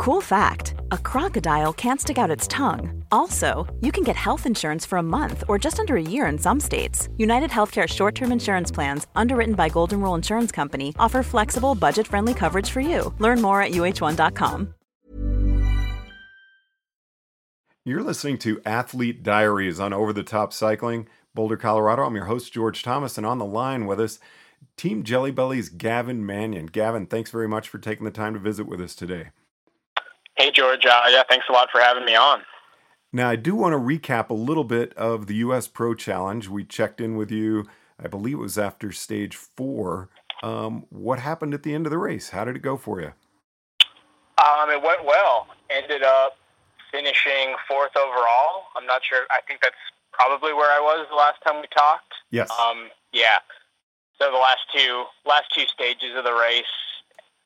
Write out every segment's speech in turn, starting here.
Cool fact a crocodile can't stick out its tongue. Also, you can get health insurance for a month or just under a year in some states. United Healthcare short term insurance plans, underwritten by Golden Rule Insurance Company, offer flexible, budget friendly coverage for you. Learn more at uh1.com. You're listening to Athlete Diaries on Over the Top Cycling, Boulder, Colorado. I'm your host, George Thomas, and on the line with us, Team Jelly Belly's Gavin Mannion. Gavin, thanks very much for taking the time to visit with us today. Hey, George. Uh, yeah, thanks a lot for having me on. Now, I do want to recap a little bit of the U.S. Pro Challenge. We checked in with you, I believe it was after stage four. Um, what happened at the end of the race? How did it go for you? Um, it went well. Ended up finishing fourth overall. I'm not sure. I think that's probably where I was the last time we talked. Yes. Um, yeah. So the last two last two stages of the race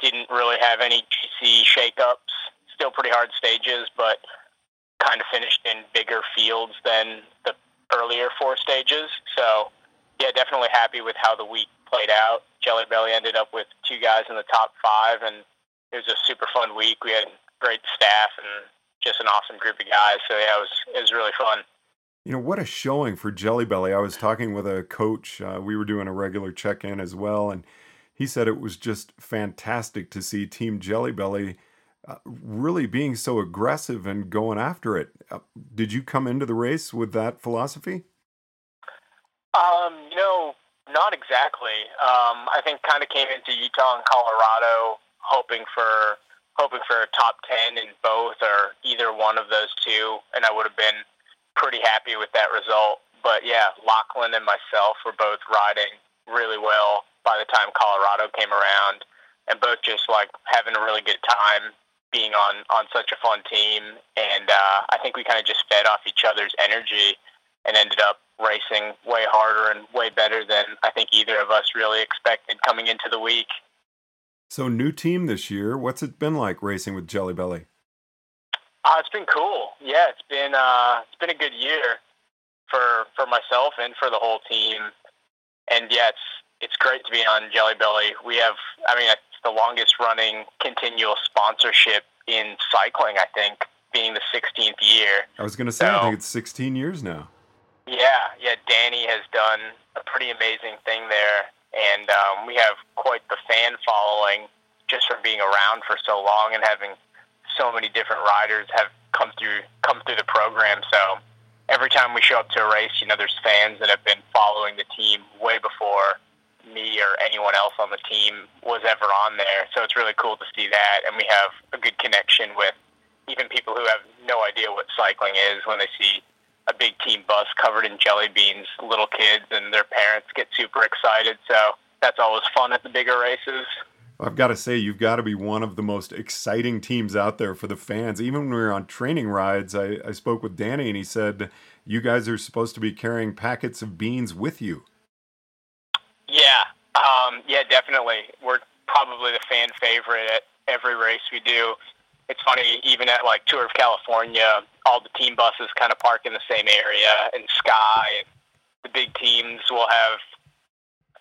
didn't really have any GC shakeups still pretty hard stages, but kind of finished in bigger fields than the earlier four stages. So, yeah, definitely happy with how the week played out. Jelly Belly ended up with two guys in the top five, and it was a super fun week. We had great staff and just an awesome group of guys. So, yeah, it was, it was really fun. You know, what a showing for Jelly Belly. I was talking with a coach. Uh, we were doing a regular check in as well, and he said it was just fantastic to see Team Jelly Belly uh, really being so aggressive and going after it. Uh, did you come into the race with that philosophy? Um, you know, not exactly. Um, I think kind of came into Utah and Colorado hoping for hoping for a top ten in both or either one of those two, and I would have been pretty happy with that result. But yeah, Lachlan and myself were both riding really well by the time Colorado came around, and both just like having a really good time being on on such a fun team, and uh, I think we kind of just fed off each other's energy and ended up racing way harder and way better than I think either of us really expected coming into the week. So, new team this year. What's it been like racing with Jelly Belly? Uh, it's been cool. Yeah, it's been uh, it's been a good year for for myself and for the whole team. And yeah, it's it's great to be on Jelly Belly. We have, I mean, the longest running continual sponsorship in cycling, I think, being the 16th year. I was going to say, so, I think it's 16 years now. Yeah, yeah. Danny has done a pretty amazing thing there, and um, we have quite the fan following just from being around for so long and having so many different riders have come through come through the program. So every time we show up to a race, you know, there's fans that have been following the team way before me or anyone else on the team was ever on there. So it's really cool to see that, and we have a good connection with even people who have no idea what cycling is when they see a big team bus covered in jelly beans. Little kids and their parents get super excited. So that's always fun at the bigger races. I've got to say, you've got to be one of the most exciting teams out there for the fans. Even when we were on training rides, I, I spoke with Danny and he said, You guys are supposed to be carrying packets of beans with you. Yeah, um, yeah, definitely. We're probably the fan favorite at every race we do. It's funny, even at like Tour of California, all the team buses kind of park in the same area, and Sky, and the big teams will have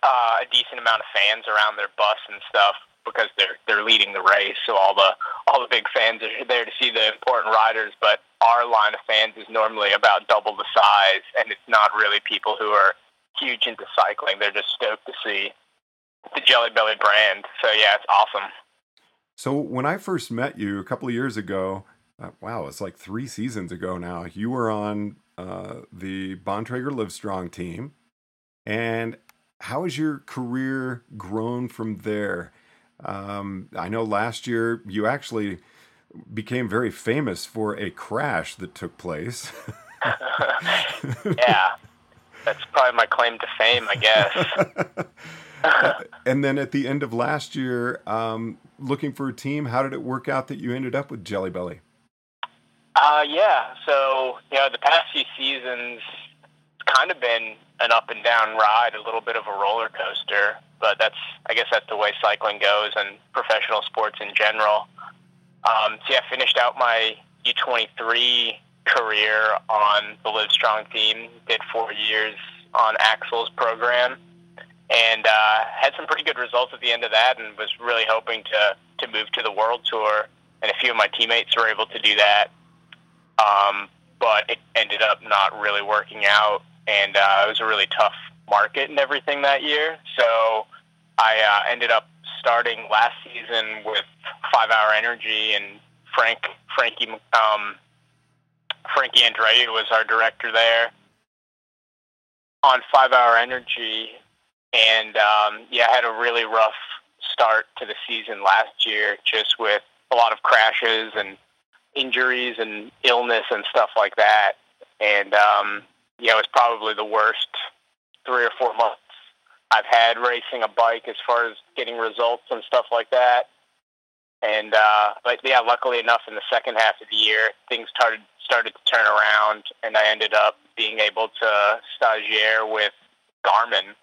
uh, a decent amount of fans around their bus and stuff because they're they're leading the race. So all the all the big fans are there to see the important riders. But our line of fans is normally about double the size, and it's not really people who are huge into cycling. They're just stoked to see the Jelly Belly brand. So yeah, it's awesome. So when I first met you a couple of years ago, uh, wow, it's like three seasons ago now. You were on uh, the Bontrager Livestrong team, and how has your career grown from there? Um, I know last year you actually became very famous for a crash that took place. yeah, that's probably my claim to fame, I guess. and then at the end of last year, um, looking for a team, how did it work out that you ended up with Jelly Belly? Uh, Uh, yeah. So you know, the past few seasons, it's kind of been an up and down ride, a little bit of a roller coaster. But that's, I guess, that's the way cycling goes and professional sports in general. Um, so yeah, I finished out my U23 career on the Livestrong team. Did four years on Axel's program, and uh, had some pretty good results at the end of that, and was really hoping to to move to the World Tour. And a few of my teammates were able to do that, um, but it ended up not really working out, and uh, it was a really tough market and everything that year. So I uh, ended up starting last season with Five Hour Energy and Frank Frankie um, Frankie Andreu was our director there on Five Hour Energy, and um, yeah, I had a really rough start to the season last year, just with a lot of crashes and injuries and illness and stuff like that. And um, yeah, it was probably the worst three or four months I've had racing a bike as far as getting results and stuff like that. And uh, but yeah, luckily enough, in the second half of the year, things started started to turn around, and I ended up being able to stagiaire with Garmin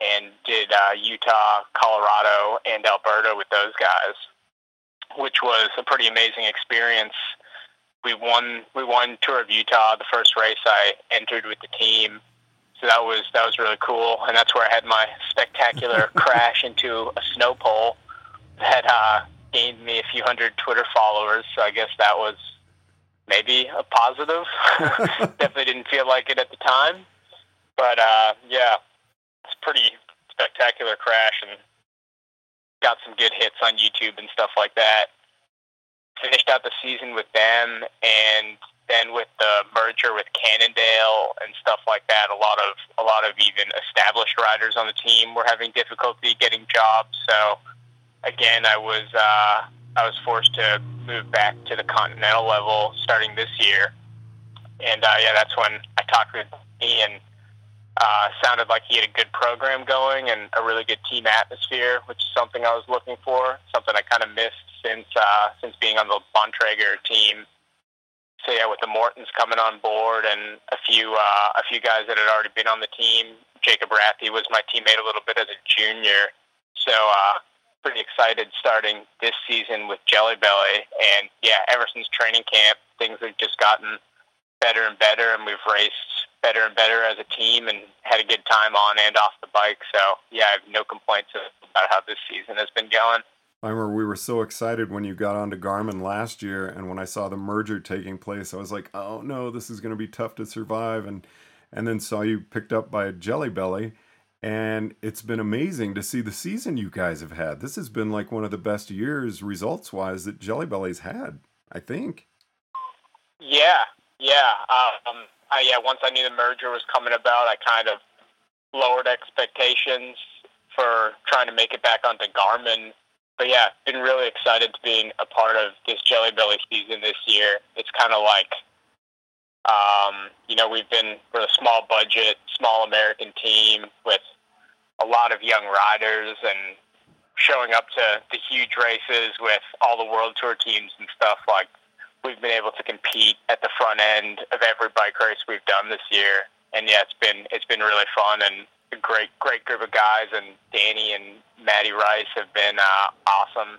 and did uh, Utah, Colorado, and Alberta with those guys, which was a pretty amazing experience. We won we won Tour of Utah, the first race I entered with the team. So that was that was really cool, and that's where I had my spectacular crash into a snow pole that uh, gained me a few hundred Twitter followers. So I guess that was maybe a positive. Definitely didn't feel like it at the time, but uh, yeah, it's pretty spectacular crash and got some good hits on YouTube and stuff like that. Finished out the season with them, and then with the merger with Cannondale and stuff like that, a lot of a lot of even established riders on the team were having difficulty getting jobs. So again, I was uh, I was forced to move back to the continental level starting this year, and uh, yeah, that's when I talked with Ian. Uh, sounded like he had a good program going and a really good team atmosphere, which is something I was looking for. Something I kind of missed since uh, since being on the Bontrager team. So yeah, with the Mortons coming on board and a few uh, a few guys that had already been on the team. Jacob Rathe was my teammate a little bit as a junior. So uh, pretty excited starting this season with Jelly Belly. And yeah, ever since training camp, things have just gotten better and better, and we've raced better and better as a team and had a good time on and off the bike. So yeah, I have no complaints about how this season has been going. I remember we were so excited when you got onto Garmin last year, and when I saw the merger taking place, I was like, "Oh no, this is going to be tough to survive." And and then saw you picked up by Jelly Belly, and it's been amazing to see the season you guys have had. This has been like one of the best years results wise that Jelly Belly's had, I think. Yeah, yeah. Um, I, yeah, once I knew the merger was coming about, I kind of lowered expectations for trying to make it back onto Garmin. But yeah, been really excited to being a part of this Jelly Belly season this year. It's kind of like, um, you know, we've been we're a small budget, small American team with a lot of young riders and showing up to the huge races with all the world tour teams and stuff like we've been able to compete at the front end of every bike race we've done this year. And yeah, it's been it's been really fun and a great great group of guys. And Danny and Maddie Rice have been uh, awesome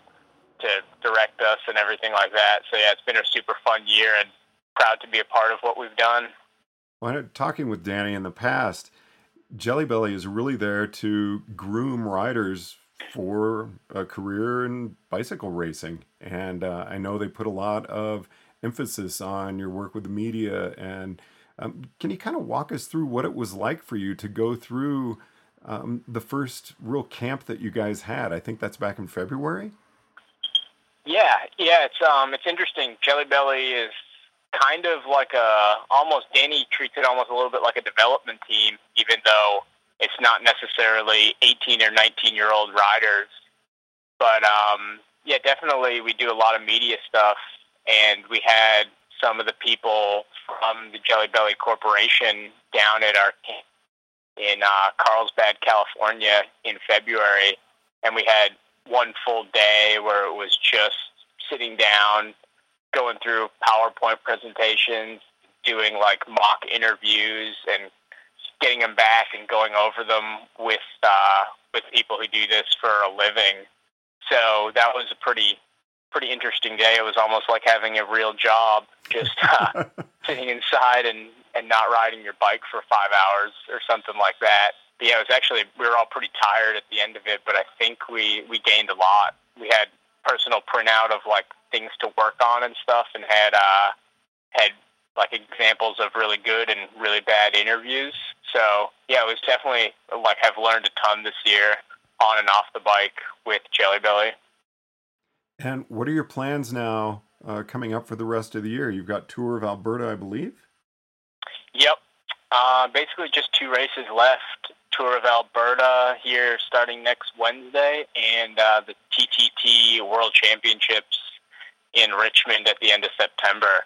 to direct us and everything like that. So yeah, it's been a super fun year and proud to be a part of what we've done. Well, talking with Danny in the past, Jelly Belly is really there to groom riders for a career in bicycle racing. And uh, I know they put a lot of emphasis on your work with the media. And um, can you kind of walk us through what it was like for you to go through um, the first real camp that you guys had? I think that's back in February. Yeah, yeah, it's um, it's interesting. Jelly Belly is kind of like a almost Danny treats it almost a little bit like a development team, even though it's not necessarily 18 or 19 year old riders. But um, yeah, definitely we do a lot of media stuff, and we had some of the people from the Jelly Belly Corporation down at our camp in uh, Carlsbad, California in February, and we had one full day where it was just sitting down going through PowerPoint presentations, doing like mock interviews, and getting them back and going over them with uh, with people who do this for a living. So that was a pretty pretty interesting day. It was almost like having a real job, just uh, sitting inside and and not riding your bike for five hours or something like that. But yeah, it was actually we were all pretty tired at the end of it, but I think we we gained a lot. We had personal printout of like things to work on and stuff, and had uh, had like examples of really good and really bad interviews. So yeah, it was definitely like I've learned a ton this year on and off the bike with Jelly Belly. And what are your plans now uh, coming up for the rest of the year? You've got Tour of Alberta, I believe. Yep. Uh, basically, just two races left. Tour of Alberta here starting next Wednesday, and uh, the TTT World Championships in Richmond at the end of September.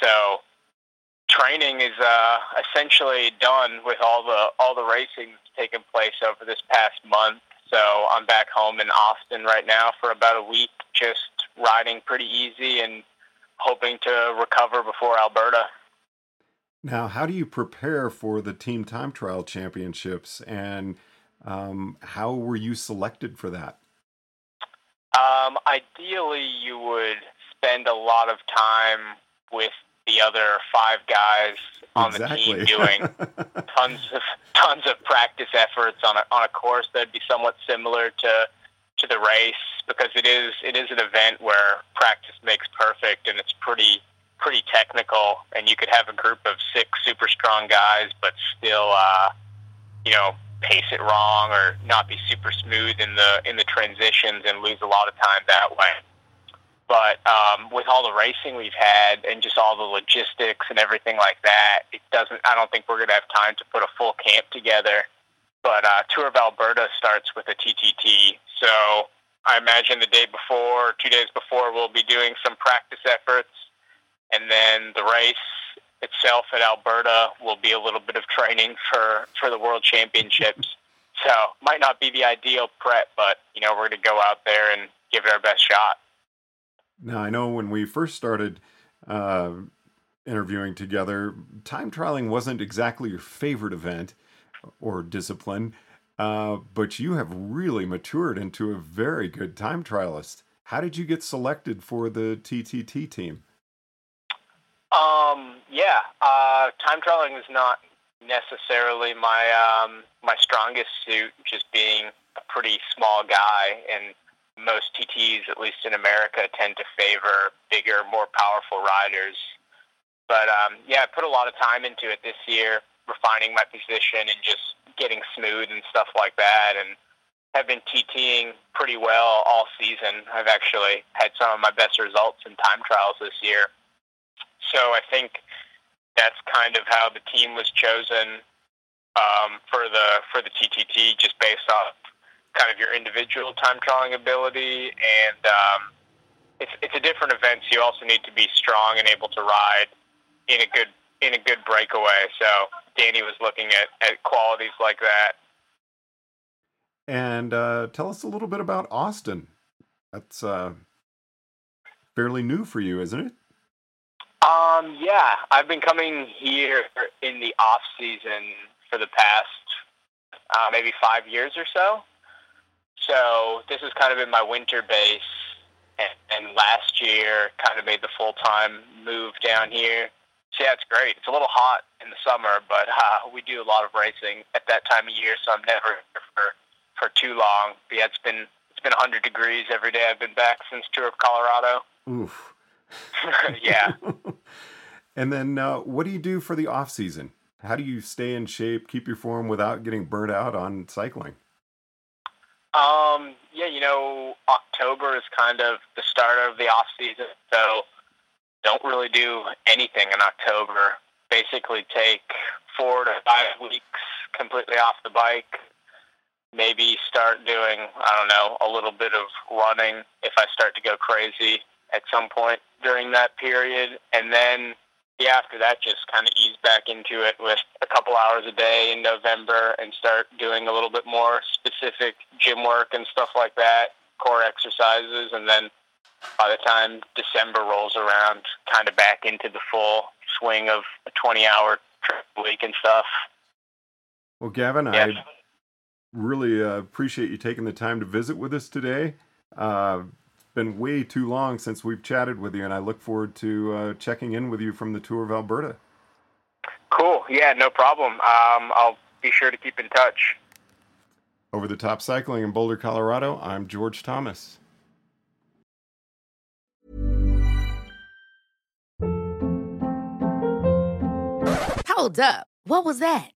So training is uh, essentially done with all the all the racing taking place over this past month. So I'm back home in Austin right now for about a week, just riding pretty easy and hoping to recover before Alberta. Now, how do you prepare for the Team Time Trial Championships, and um, how were you selected for that? Um, ideally, you would spend a lot of time with the other five guys on exactly. the team doing tons of tons of practice efforts on a on a course that'd be somewhat similar to to the race because it is it is an event where practice makes perfect and it's pretty pretty technical and you could have a group of six super strong guys but still uh, you know pace it wrong or not be super smooth in the in the transitions and lose a lot of time that way. But um, with all the racing we've had and just all the logistics and everything like that, it doesn't. I don't think we're going to have time to put a full camp together. But uh, Tour of Alberta starts with a TTT, so I imagine the day before, two days before, we'll be doing some practice efforts, and then the race itself at Alberta will be a little bit of training for for the World Championships. So might not be the ideal prep, but you know we're going to go out there and give it our best shot. Now, I know when we first started uh, interviewing together, time trialing wasn't exactly your favorite event or discipline, uh, but you have really matured into a very good time trialist. How did you get selected for the TTT team? Um, yeah, uh, time trialing is not necessarily my um, my strongest suit, just being a pretty small guy and most TTs, at least in America, tend to favor bigger, more powerful riders. But um, yeah, I put a lot of time into it this year, refining my position and just getting smooth and stuff like that. And have been TTing pretty well all season. I've actually had some of my best results in time trials this year. So I think that's kind of how the team was chosen um, for the for the TTT, just based off kind of your individual time trialing ability, and um, it's it's a different event. So you also need to be strong and able to ride in a good in a good breakaway. So Danny was looking at, at qualities like that. And uh, tell us a little bit about Austin. That's uh, fairly new for you, isn't it? Um, yeah, I've been coming here in the off season for the past uh, maybe five years or so. So this has kind of been my winter base, and, and last year kind of made the full time move down here. So yeah, it's great. It's a little hot in the summer, but uh, we do a lot of racing at that time of year, so I'm never here for for too long. But yeah, it's been it's been 100 degrees every day I've been back since tour of Colorado. Oof. yeah. and then, uh, what do you do for the off season? How do you stay in shape, keep your form without getting burnt out on cycling? Um, yeah, you know, October is kind of the start of the off season, so don't really do anything in October. Basically, take four to five weeks completely off the bike. Maybe start doing, I don't know, a little bit of running if I start to go crazy at some point during that period, and then yeah, after that, just kind of ease back into it with a couple hours a day in November and start doing a little bit more specific gym work and stuff like that, core exercises, and then by the time December rolls around, kind of back into the full swing of a 20-hour trip week and stuff. Well, Gavin, Yeah. I really uh, appreciate you taking the time to visit with us today. Uh, been way too long since we've chatted with you, and I look forward to uh, checking in with you from the tour of Alberta. Cool. Yeah, no problem. Um, I'll be sure to keep in touch. Over the top cycling in Boulder, Colorado, I'm George Thomas. Hold up. What was that?